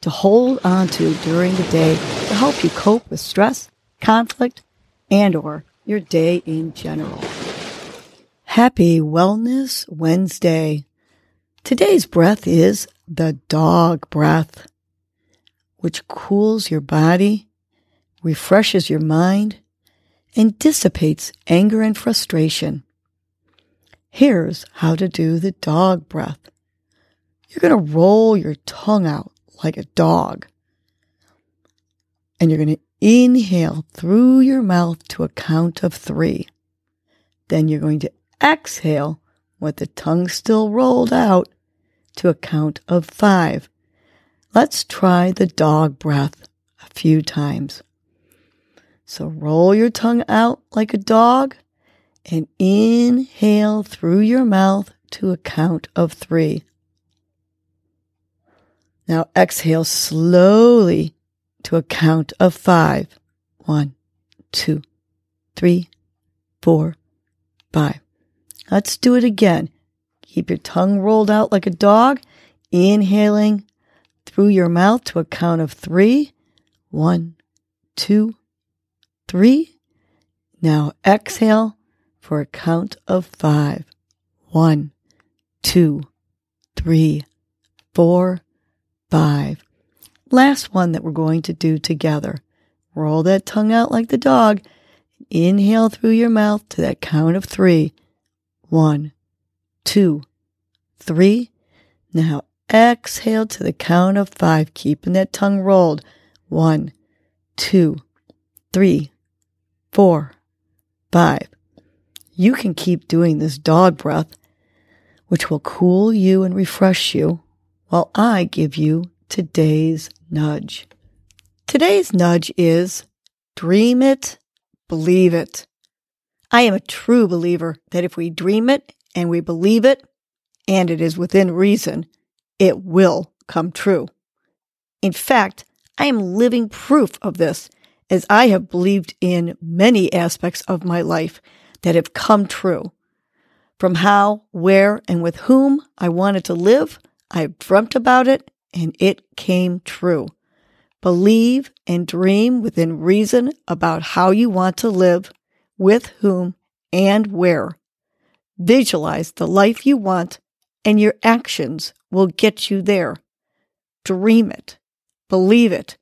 to hold on to during the day to help you cope with stress, conflict, and or your day in general. Happy Wellness Wednesday. Today's breath is the dog breath, which cools your body, refreshes your mind, and dissipates anger and frustration. Here's how to do the dog breath. You're going to roll your tongue out like a dog. And you're going to inhale through your mouth to a count of three. Then you're going to exhale with the tongue still rolled out to a count of five. Let's try the dog breath a few times. So roll your tongue out like a dog and inhale through your mouth to a count of three. Now exhale slowly to a count of five. One, two, three, four, five. Let's do it again. Keep your tongue rolled out like a dog, inhaling through your mouth to a count of three. One, two, three. Now exhale for a count of five. One, two, three, four, five. Last one that we're going to do together. Roll that tongue out like the dog. Inhale through your mouth to that count of three. One, two, three. Now exhale to the count of five, keeping that tongue rolled. One, two, three, four, five. You can keep doing this dog breath, which will cool you and refresh you while I give you today's nudge. Today's nudge is dream it, believe it. I am a true believer that if we dream it and we believe it, and it is within reason, it will come true. In fact, I am living proof of this as I have believed in many aspects of my life that have come true. From how, where, and with whom I wanted to live I dreamt about it and it came true. Believe and dream within reason about how you want to live, with whom, and where. Visualize the life you want, and your actions will get you there. Dream it. Believe it.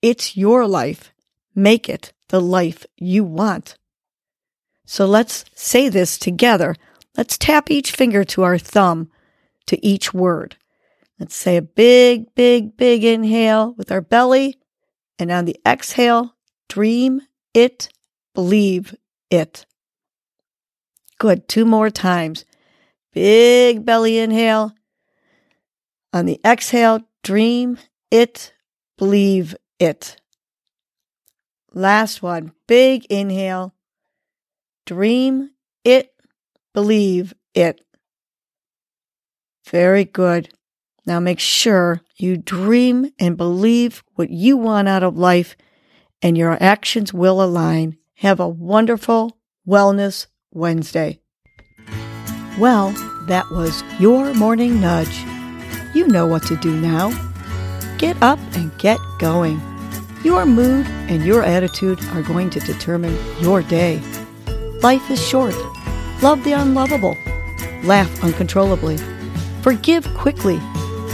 It's your life. Make it the life you want. So let's say this together. Let's tap each finger to our thumb to each word. Let's say a big, big, big inhale with our belly. And on the exhale, dream it, believe it. Good. Two more times. Big belly inhale. On the exhale, dream it, believe it. Last one. Big inhale. Dream it, believe it. Very good. Now make sure you dream and believe what you want out of life and your actions will align. Have a wonderful Wellness Wednesday. Well, that was your morning nudge. You know what to do now. Get up and get going. Your mood and your attitude are going to determine your day. Life is short. Love the unlovable. Laugh uncontrollably. Forgive quickly